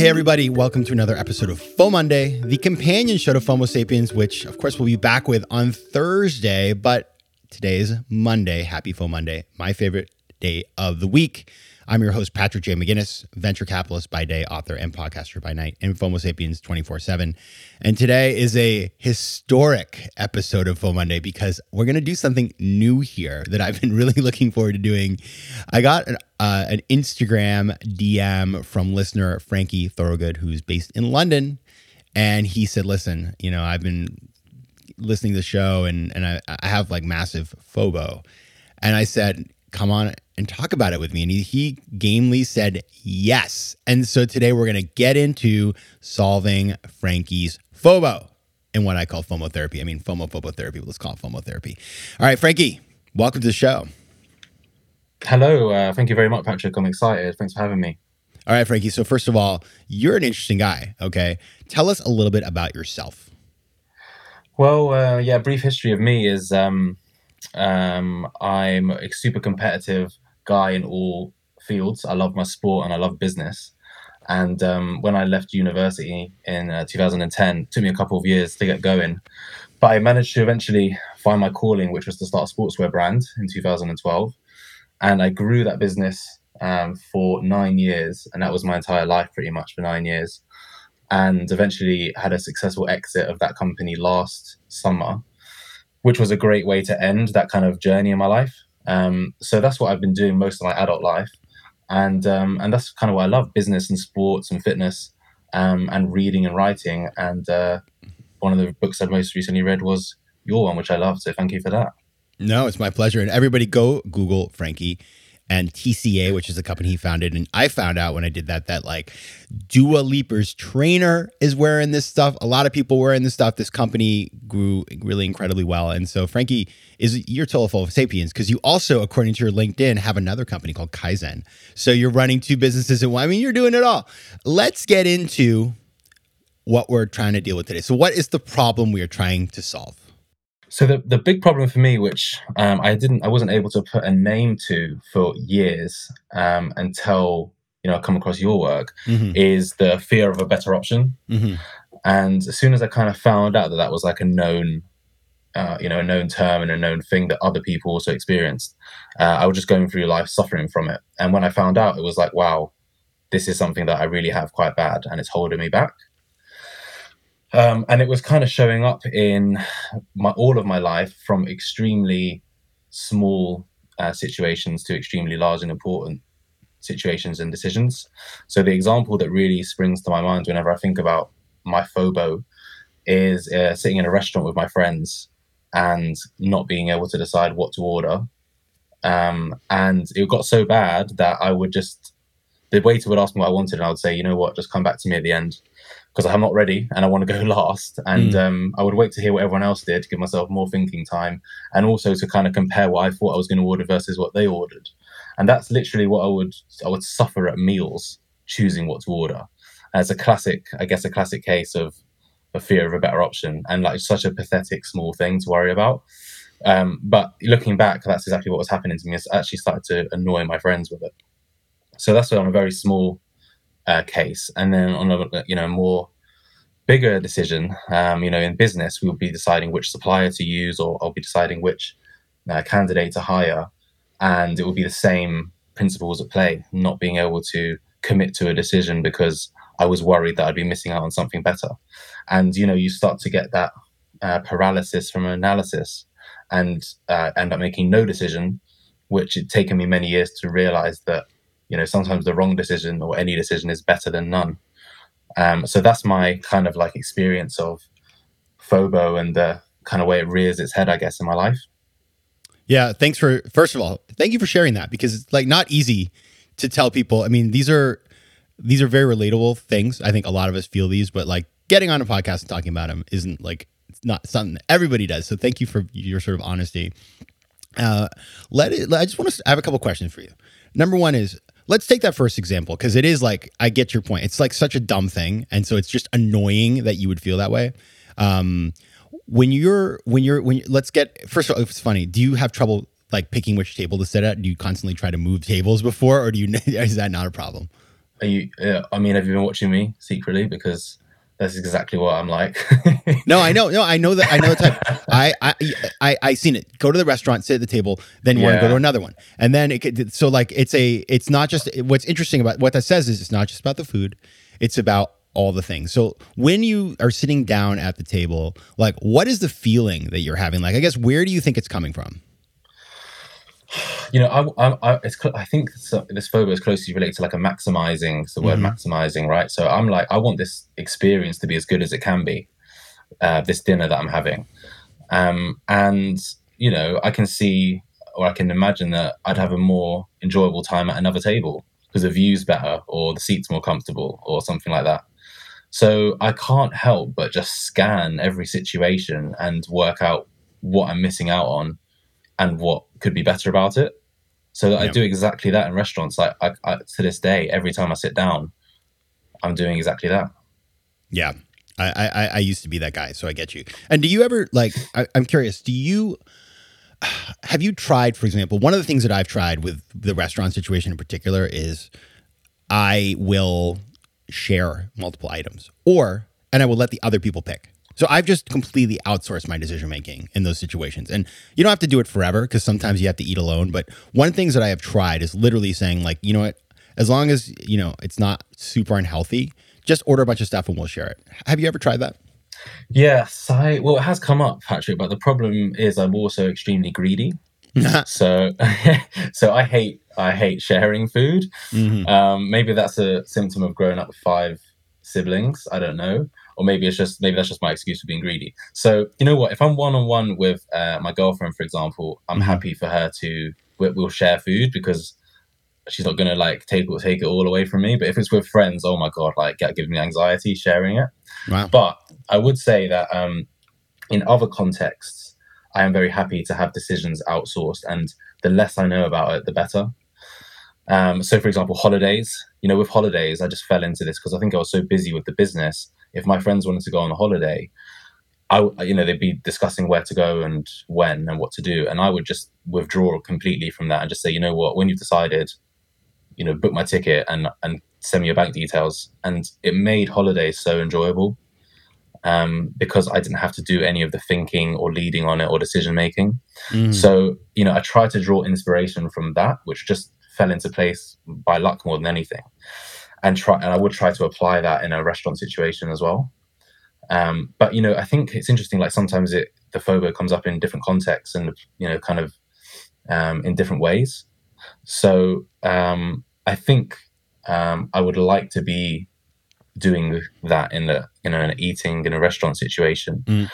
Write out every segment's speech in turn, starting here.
Hey, everybody, welcome to another episode of FOMO Monday, the companion show to FOMO Sapiens, which, of course, we'll be back with on Thursday, but today is Monday. Happy FOMO Monday, my favorite day of the week. I'm your host, Patrick J. McGinnis, venture capitalist by day, author, and podcaster by night, and FOMO Sapiens 24 7. And today is a historic episode of FOMO Monday because we're going to do something new here that I've been really looking forward to doing. I got an, uh, an Instagram DM from listener Frankie Thorogood, who's based in London. And he said, Listen, you know, I've been listening to the show and, and I, I have like massive FOBO. And I said, come on and talk about it with me. And he, he gamely said yes. And so today we're going to get into solving Frankie's FOBO and what I call FOMO therapy. I mean, FOMO, FOBO therapy. Let's call it FOMO therapy. All right, Frankie, welcome to the show. Hello, uh, thank you very much, Patrick. I'm excited. Thanks for having me. All right, Frankie. So, first of all, you're an interesting guy. Okay. Tell us a little bit about yourself. Well, uh, yeah, brief history of me is um, um, I'm a super competitive guy in all fields. I love my sport and I love business. And um, when I left university in uh, 2010, it took me a couple of years to get going. But I managed to eventually find my calling, which was to start a sportswear brand in 2012. And I grew that business um, for nine years. And that was my entire life, pretty much, for nine years. And eventually had a successful exit of that company last summer which was a great way to end that kind of journey in my life. Um, so that's what I've been doing most of my adult life, and um, and that's kind of what I love: business and sports and fitness, um, and reading and writing. And uh, one of the books I've most recently read was your one, which I love. So thank you for that. No, it's my pleasure. And everybody go Google Frankie and TCA, which is a company he founded. And I found out when I did that that like Dua Lipa's trainer is wearing this stuff. A lot of people wearing this stuff. This company grew really incredibly well. And so Frankie is you're full of sapiens because you also, according to your LinkedIn, have another company called Kaizen. So you're running two businesses one. I mean, you're doing it all. Let's get into what we're trying to deal with today. So what is the problem we are trying to solve? So the, the big problem for me, which um, I didn't, I wasn't able to put a name to for years um, until you know I come across your work, Mhm. is the fear of a better option. Mhm. And as soon as I kind of found out that that was like a known, uh, you know, a known term and a known thing that other people also experienced, uh, I was just going through life suffering from it. And when I found out, it was like, wow, this is something that I really have quite bad, and it's holding me back. Um, and it was kind of showing up in my all of my life from extremely small uh, situations to extremely large and important situations and decisions. So the example that really springs to my mind whenever I think about my FOBO is uh, sitting in a restaurant with my friends and not being able to decide what to order. Um, and it got so bad that I would just the waiter would ask me what I wanted, and I would say, you know what, just come back to me at the end because I'm not ready and I want to go last. And um, I would wait to hear what everyone else did to give myself more thinking time and also to kind of compare what I thought I was going to order versus what they ordered. And that's literally what I would I would suffer at meals choosing what to order. And it's a classic, I guess, a classic case of a fear of a better option and like such a pathetic small thing to worry about. Um, but looking back, that's exactly what was happening to me. I actually started to annoy my friends with it. So that's on a very small uh, case, and then on a you know more bigger decision, um, you know, in business, we'll be deciding which supplier to use, or I'll be deciding which uh, candidate to hire, and it will be the same principles at play. Not being able to commit to a decision because I was worried that I'd be missing out on something better, and you know, you start to get that uh, paralysis from analysis, and uh, end up making no decision, which had taken me many years to realize that you know sometimes the wrong decision or any decision is better than none um, so that's my kind of like experience of FOBO and the kind of way it rears its head i guess in my life Yeah, thanks for first of all, thank you for sharing that because it's like not easy to tell people. I mean, these are these are very relatable things. I think a lot of us feel these, but like getting on a podcast and talking about them isn't like it's not something everybody does. So thank you for your sort of honesty. Uh, let it. I just want to have a couple questions for you. Number one is let's take that first example because it is like I get your point. It's like such a dumb thing, and so it's just annoying that you would feel that way. Um, when you're when you're when you, let's get first of all, it's funny. Do you have trouble like picking which table to sit at? Do you constantly try to move tables before, or do you is that not a problem? Are you? Uh, I mean, have you been watching me secretly? Because that's exactly what I'm like. no, I know. No, I know that. I know the type. I, I, I, I seen it. Go to the restaurant, sit at the table, then you yeah. want to go to another one, and then it. So like, it's a. It's not just. What's interesting about what that says is it's not just about the food. It's about all the things. So when you are sitting down at the table, like, what is the feeling that you're having? Like, I guess where do you think it's coming from? You know, I, I, I, it's, I think this phobia is closely related to like a maximizing. It's the word mm-hmm. maximizing, right? So I'm like, I want this experience to be as good as it can be. Uh, this dinner that I'm having, um, and you know, I can see or I can imagine that I'd have a more enjoyable time at another table because the view's better or the seat's more comfortable or something like that. So I can't help but just scan every situation and work out what I'm missing out on and what could be better about it. So I do exactly that in restaurants. Like I, I, to this day, every time I sit down, I'm doing exactly that. Yeah, I, I, I used to be that guy, so I get you. And do you ever like? I, I'm curious. Do you have you tried, for example, one of the things that I've tried with the restaurant situation in particular is I will share multiple items, or and I will let the other people pick. So I've just completely outsourced my decision making in those situations. And you don't have to do it forever because sometimes you have to eat alone. But one of the things that I have tried is literally saying, like, you know what, as long as, you know, it's not super unhealthy, just order a bunch of stuff and we'll share it. Have you ever tried that? Yes, I well, it has come up, Patrick. But the problem is, I'm also extremely greedy. so, so I hate I hate sharing food. Mm-hmm. Um, maybe that's a symptom of growing up with five siblings. I don't know or maybe it's just maybe that's just my excuse for being greedy. So you know what? If I'm one on one with uh, my girlfriend, for example, I'm mm-hmm. happy for her to we'll share food because she's not gonna like take it take it all away from me. But if it's with friends, oh my god, like that gives me anxiety sharing it. Wow. But I would say that um, in other contexts, I am very happy to have decisions outsourced, and the less I know about it, the better. Um, so, for example, holidays. You know, with holidays, I just fell into this because I think I was so busy with the business if my friends wanted to go on a holiday, I, you know, they'd be discussing where to go and when and what to do, and I would just withdraw completely from that and just say, you know what, when you've decided, you know, book my ticket and and send me your bank details, and it made holidays so enjoyable, um, because I didn't have to do any of the thinking or leading on it or decision making. Mm. So, you know, I tried to draw inspiration from that, which just fell into place by luck more than anything and try and I would try to apply that in a restaurant situation as well. Um, but you know, I think it's interesting. Like sometimes it the phobia comes up in different contexts and you know, kind of um, in different ways. So um, I think um, I would like to be doing that in the you know, an eating in a restaurant situation mm.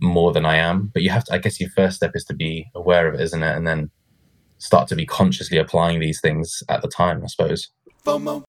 more than I am. But you have to. I guess your first step is to be aware of it, isn't it? And then start to be consciously applying these things at the time. I suppose. FOMO.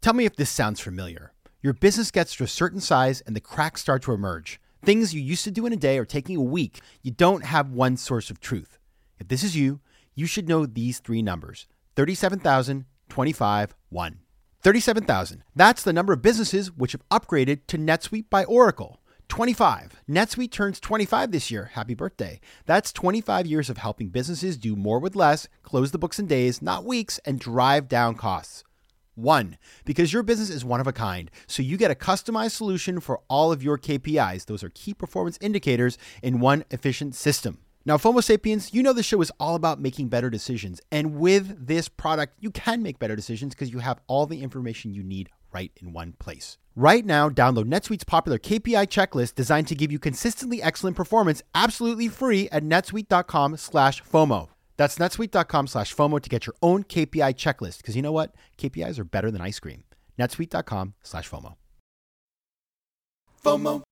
Tell me if this sounds familiar. Your business gets to a certain size and the cracks start to emerge. Things you used to do in a day are taking a week. You don't have one source of truth. If this is you, you should know these three numbers 37,000, 25, 1. 37,000. That's the number of businesses which have upgraded to NetSuite by Oracle. 25. NetSuite turns 25 this year. Happy birthday. That's 25 years of helping businesses do more with less, close the books in days, not weeks, and drive down costs. One, because your business is one of a kind, so you get a customized solution for all of your KPIs. Those are key performance indicators in one efficient system. Now, FOMO Sapiens, you know the show is all about making better decisions. And with this product, you can make better decisions because you have all the information you need right in one place. Right now, download NetSuite's popular KPI checklist designed to give you consistently excellent performance absolutely free at netsuite.com slash FOMO. That's netsuite.com slash FOMO to get your own KPI checklist. Because you know what? KPIs are better than ice cream. netsuite.com slash FOMO. FOMO.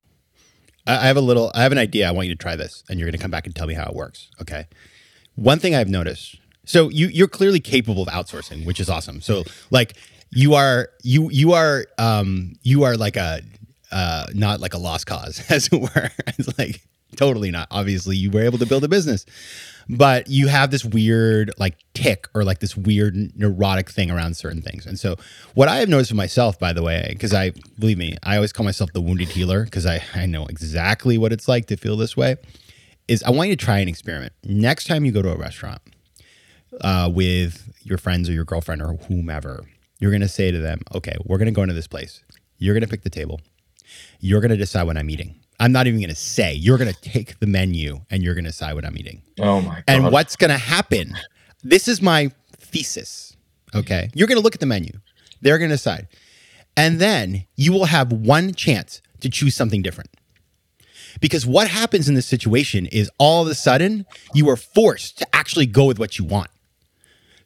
I have a little. I have an idea. I want you to try this, and you're going to come back and tell me how it works. Okay. One thing I've noticed. So you you're clearly capable of outsourcing, which is awesome. So like you are you you are um you are like a uh not like a lost cause as it were. It's like totally not. Obviously, you were able to build a business, but you have this weird like tick or like this weird neurotic thing around certain things. And so, what I have noticed for myself, by the way, because I believe me, I always call myself the wounded healer because I, I know exactly what it's like to feel this way, is I want you to try an experiment. Next time you go to a restaurant uh, with your friends or your girlfriend or whomever, you're going to say to them, okay, we're going to go into this place. You're going to pick the table. You're going to decide what I'm eating. I'm not even going to say. You're going to take the menu and you're going to decide what I'm eating. Oh my god! And what's going to happen? This is my thesis. Okay, you're going to look at the menu. They're going to decide, and then you will have one chance to choose something different. Because what happens in this situation is all of a sudden you are forced to actually go with what you want.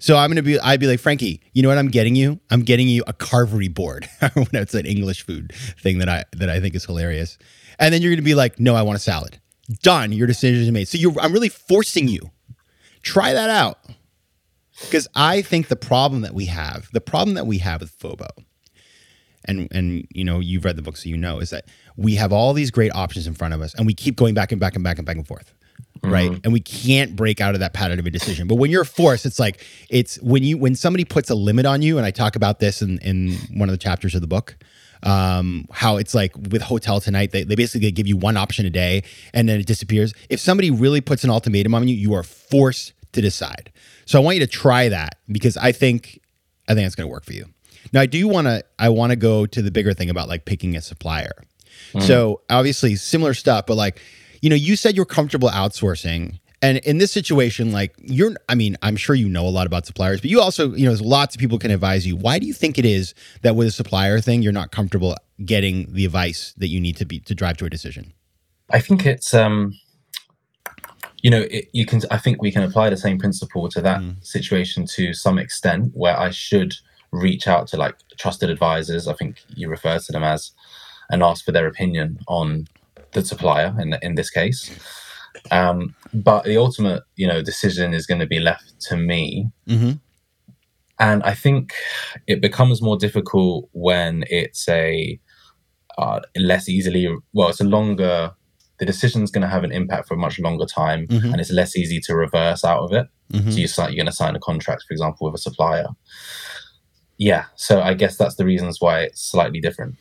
So I'm gonna be, I'd be like, Frankie, you know what I'm getting you? I'm getting you a carvery board. it's an English food thing that I that I think is hilarious. And then you're gonna be like, no, I want a salad. Done. Your decision is made. So you're, I'm really forcing you. Try that out. Because I think the problem that we have, the problem that we have with FOBO, and and you know you've read the book so you know is that we have all these great options in front of us and we keep going back and back and back and back and forth right? And we can't break out of that pattern of a decision. But when you're forced it's like it's when you when somebody puts a limit on you and i talk about this in in one of the chapters of the book um how it's like with HotelTonight they, they basically give you one option a day and then it disappears. If somebody really puts an ultimatum on you you are forced to decide. So i want you to try that because i think i think it's going to work for you. Now I do want to I want to go to the bigger thing about like picking a supplier. So obviously similar stuff, but like you know you said you're comfortable outsourcing. And in this situation, like you're, I mean, I'm sure you know a lot about suppliers, but you also, you know, there's lots of people can advise you. Why do you think it is that with a supplier thing, you're not comfortable getting the advice that you need to be to drive to a decision? I think it's um, you know, it, you can. I think we can apply the same principle to that situation to some extent, where I should reach out to like trusted advisors. I think you refer to them as, and ask for their opinion on the supplier in in this case. Um, but the ultimate, you know, decision is going to be left to me. Mm-hmm. And I think it becomes more difficult when it's a uh, less easily, well, it's a longer, the decision's going to have an impact for a much longer time Mhm. and it's less easy to reverse out of it. Mhm. So you you're going to sign a contract, for example, with a supplier. Yeah. So I guess that's the reasons why it's slightly different.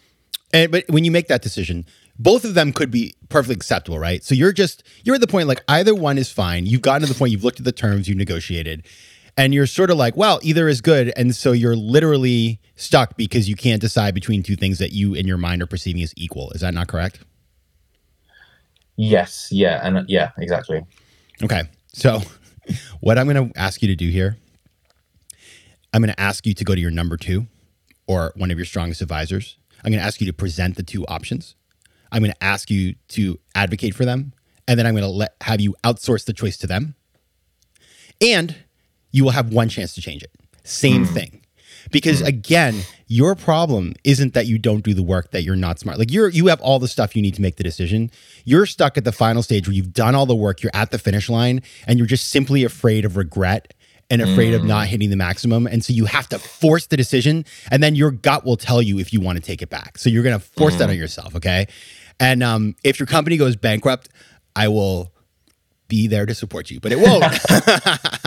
And but when you make that decision, both of them could be perfectly acceptable, right? So you're just you're at the point like either one is fine. You've gotten to the point you've looked at the terms, you negotiated, and you're sort of like, well, either is good, and so you're literally stuck because you can't decide between two things that you in your mind are perceiving as equal. Is that not correct? Yes. Yeah. And yeah, exactly. Okay. So what I'm going to ask you to do here, I'm going to ask you to go to your number two or one of your strongest advisors. I'm going to ask you to present the two options. I'm going to ask you to advocate for them. And then I'm going to let have you outsource the choice to them. And you will have one chance to change it. Same hmm. thing. Because hmm. again, your problem isn't that you don't do the work that you're not smart. Like you're you have all the stuff you need to make the decision. You're stuck at the final stage where you've done all the work, you're at the finish line and you're just simply afraid of regret and afraid of hmm. not hitting the maximum. And so you have to force the decision and then your gut will tell you if you want to take it back. So you're going to force that on yourself, okay? And um, if your company goes bankrupt, I will be there to support you, but it won't.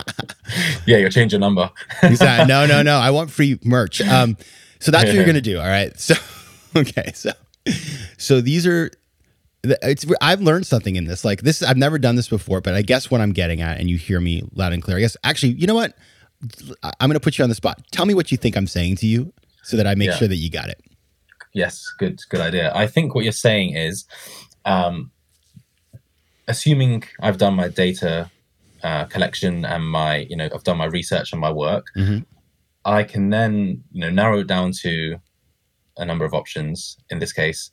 Yeah. You'll change your number. Exactly. No, no, no. I want free merch. Um, so that's what you're gonna do. All right. So, okay. So, so these are. It's. I've learned something in this. Like this, I've never done this before, but I guess what I'm getting at, and you hear me loud and clear. I guess actually, you know what? I'm gonna put you on the spot. Tell me what you think I'm saying to you, so that I make Yeah. sure that you got it. Yes, good, good idea. I think what you're saying is, um, assuming I've done my data uh, collection and my, you know, I've done my research and my work, Mhm. I can then, you know, narrow it down to a number of options. In this case,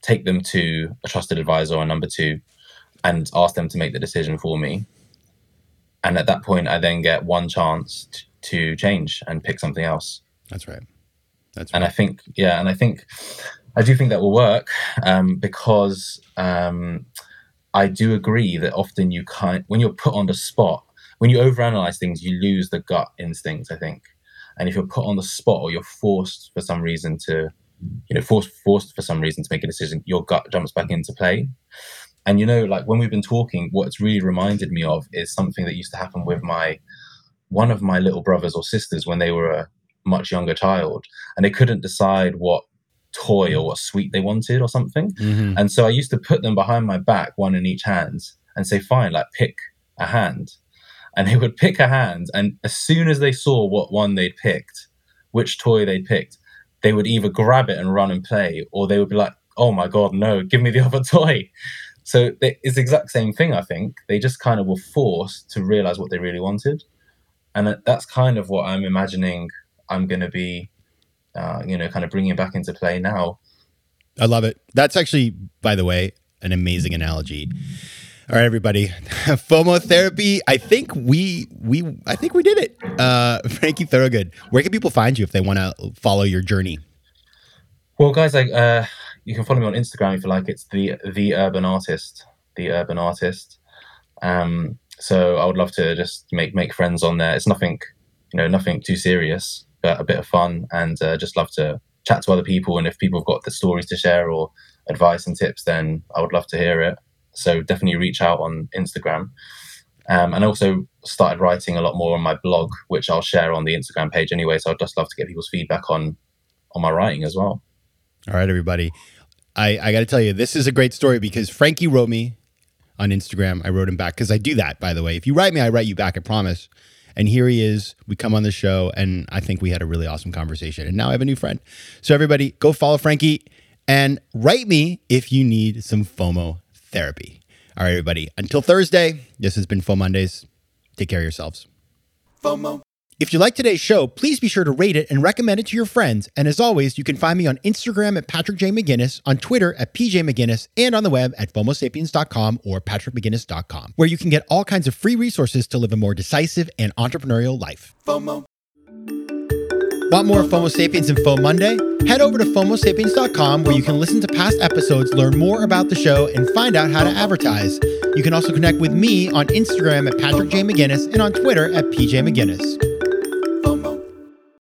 take them to a trusted advisor or number two, and ask them to make the decision for me. And at that point, I then get one chance t- to change and pick something else That's right. That's and right. I think yeah, and I think I do think that will work um, because um, I do agree that often you can't, when you're put on the spot, when you overanalyze things, you lose the gut instinct, I think. And if you're put on the spot or you're forced for some reason to, you know, forced forced for some reason to make a decision, your gut jumps back into play. And you know, like when we've been talking, what it's really reminded me of is something that used to happen with my one of my little brothers or sisters when they were a much younger child, and they couldn't decide what toy or what sweet they wanted or something. Mhm. And so I used to put them behind my back, one in each hand, and say, "Fine, like pick a hand." And they would pick a hand, and as soon as they saw what one they'd picked, which toy they'd picked, they would either grab it and run and play, or they would be like, "Oh my god, no! Give me the other toy." So they, it's the exact same thing. I think they just kind of were forced to realize what they really wanted, and that's kind of what I'm imagining. I'm going to be, uh, you know, kind of bringing back into play now. I love it. That's actually, by the way, an amazing analogy. All right, everybody. FOMO therapy. I think we we I think we did it. Uh Frankie Thorogood. Where can people find you if they want to follow your journey? Well, guys, like uh, you can follow me on Instagram if you like. It's the the Urban Artist, the Urban Artist. Um, so I would love to just make make friends on there. It's nothing, you know, nothing too serious, a bit of fun, and uh, just love to chat to other people. And if people have got the stories to share or advice and tips, then I would love to hear it. So definitely reach out on Instagram. Um, and also started writing a lot more on my blog, which I'll share on the Instagram page anyway. So I'd just love to get people's feedback on on my writing as well. All right, everybody. I, I got to tell you, this is a great story because Frankie wrote me on Instagram. I wrote him back because I do that, by the way. If you write me, I write you back, I promise. And here he is. We come on the show, and I think we had a really awesome conversation. And now I have a new friend. So, everybody, go follow Frankie and write me if you need some FOMO therapy. All right, everybody. Until Thursday, this has been FOMO Mondays. Take care of yourselves. FOMO. If you like today's show, please be sure to rate it and recommend it to your friends. And as always, you can find me on Instagram at Patrick J. McGinnis, on Twitter at PJ McGinnis, and on the web at FOMOSapiens.com or PatrickMcGinnis.com, where you can get all kinds of free resources to live a more decisive and entrepreneurial life. FOMO. Want more FOMO Sapiens and FOMO Monday? Head over to FOMOSapiens.com where you can listen to past episodes, learn more about the show, and find out how to advertise. You can also connect with me on Instagram at Patrick J. McGinnis and on Twitter at PJ McGinnis.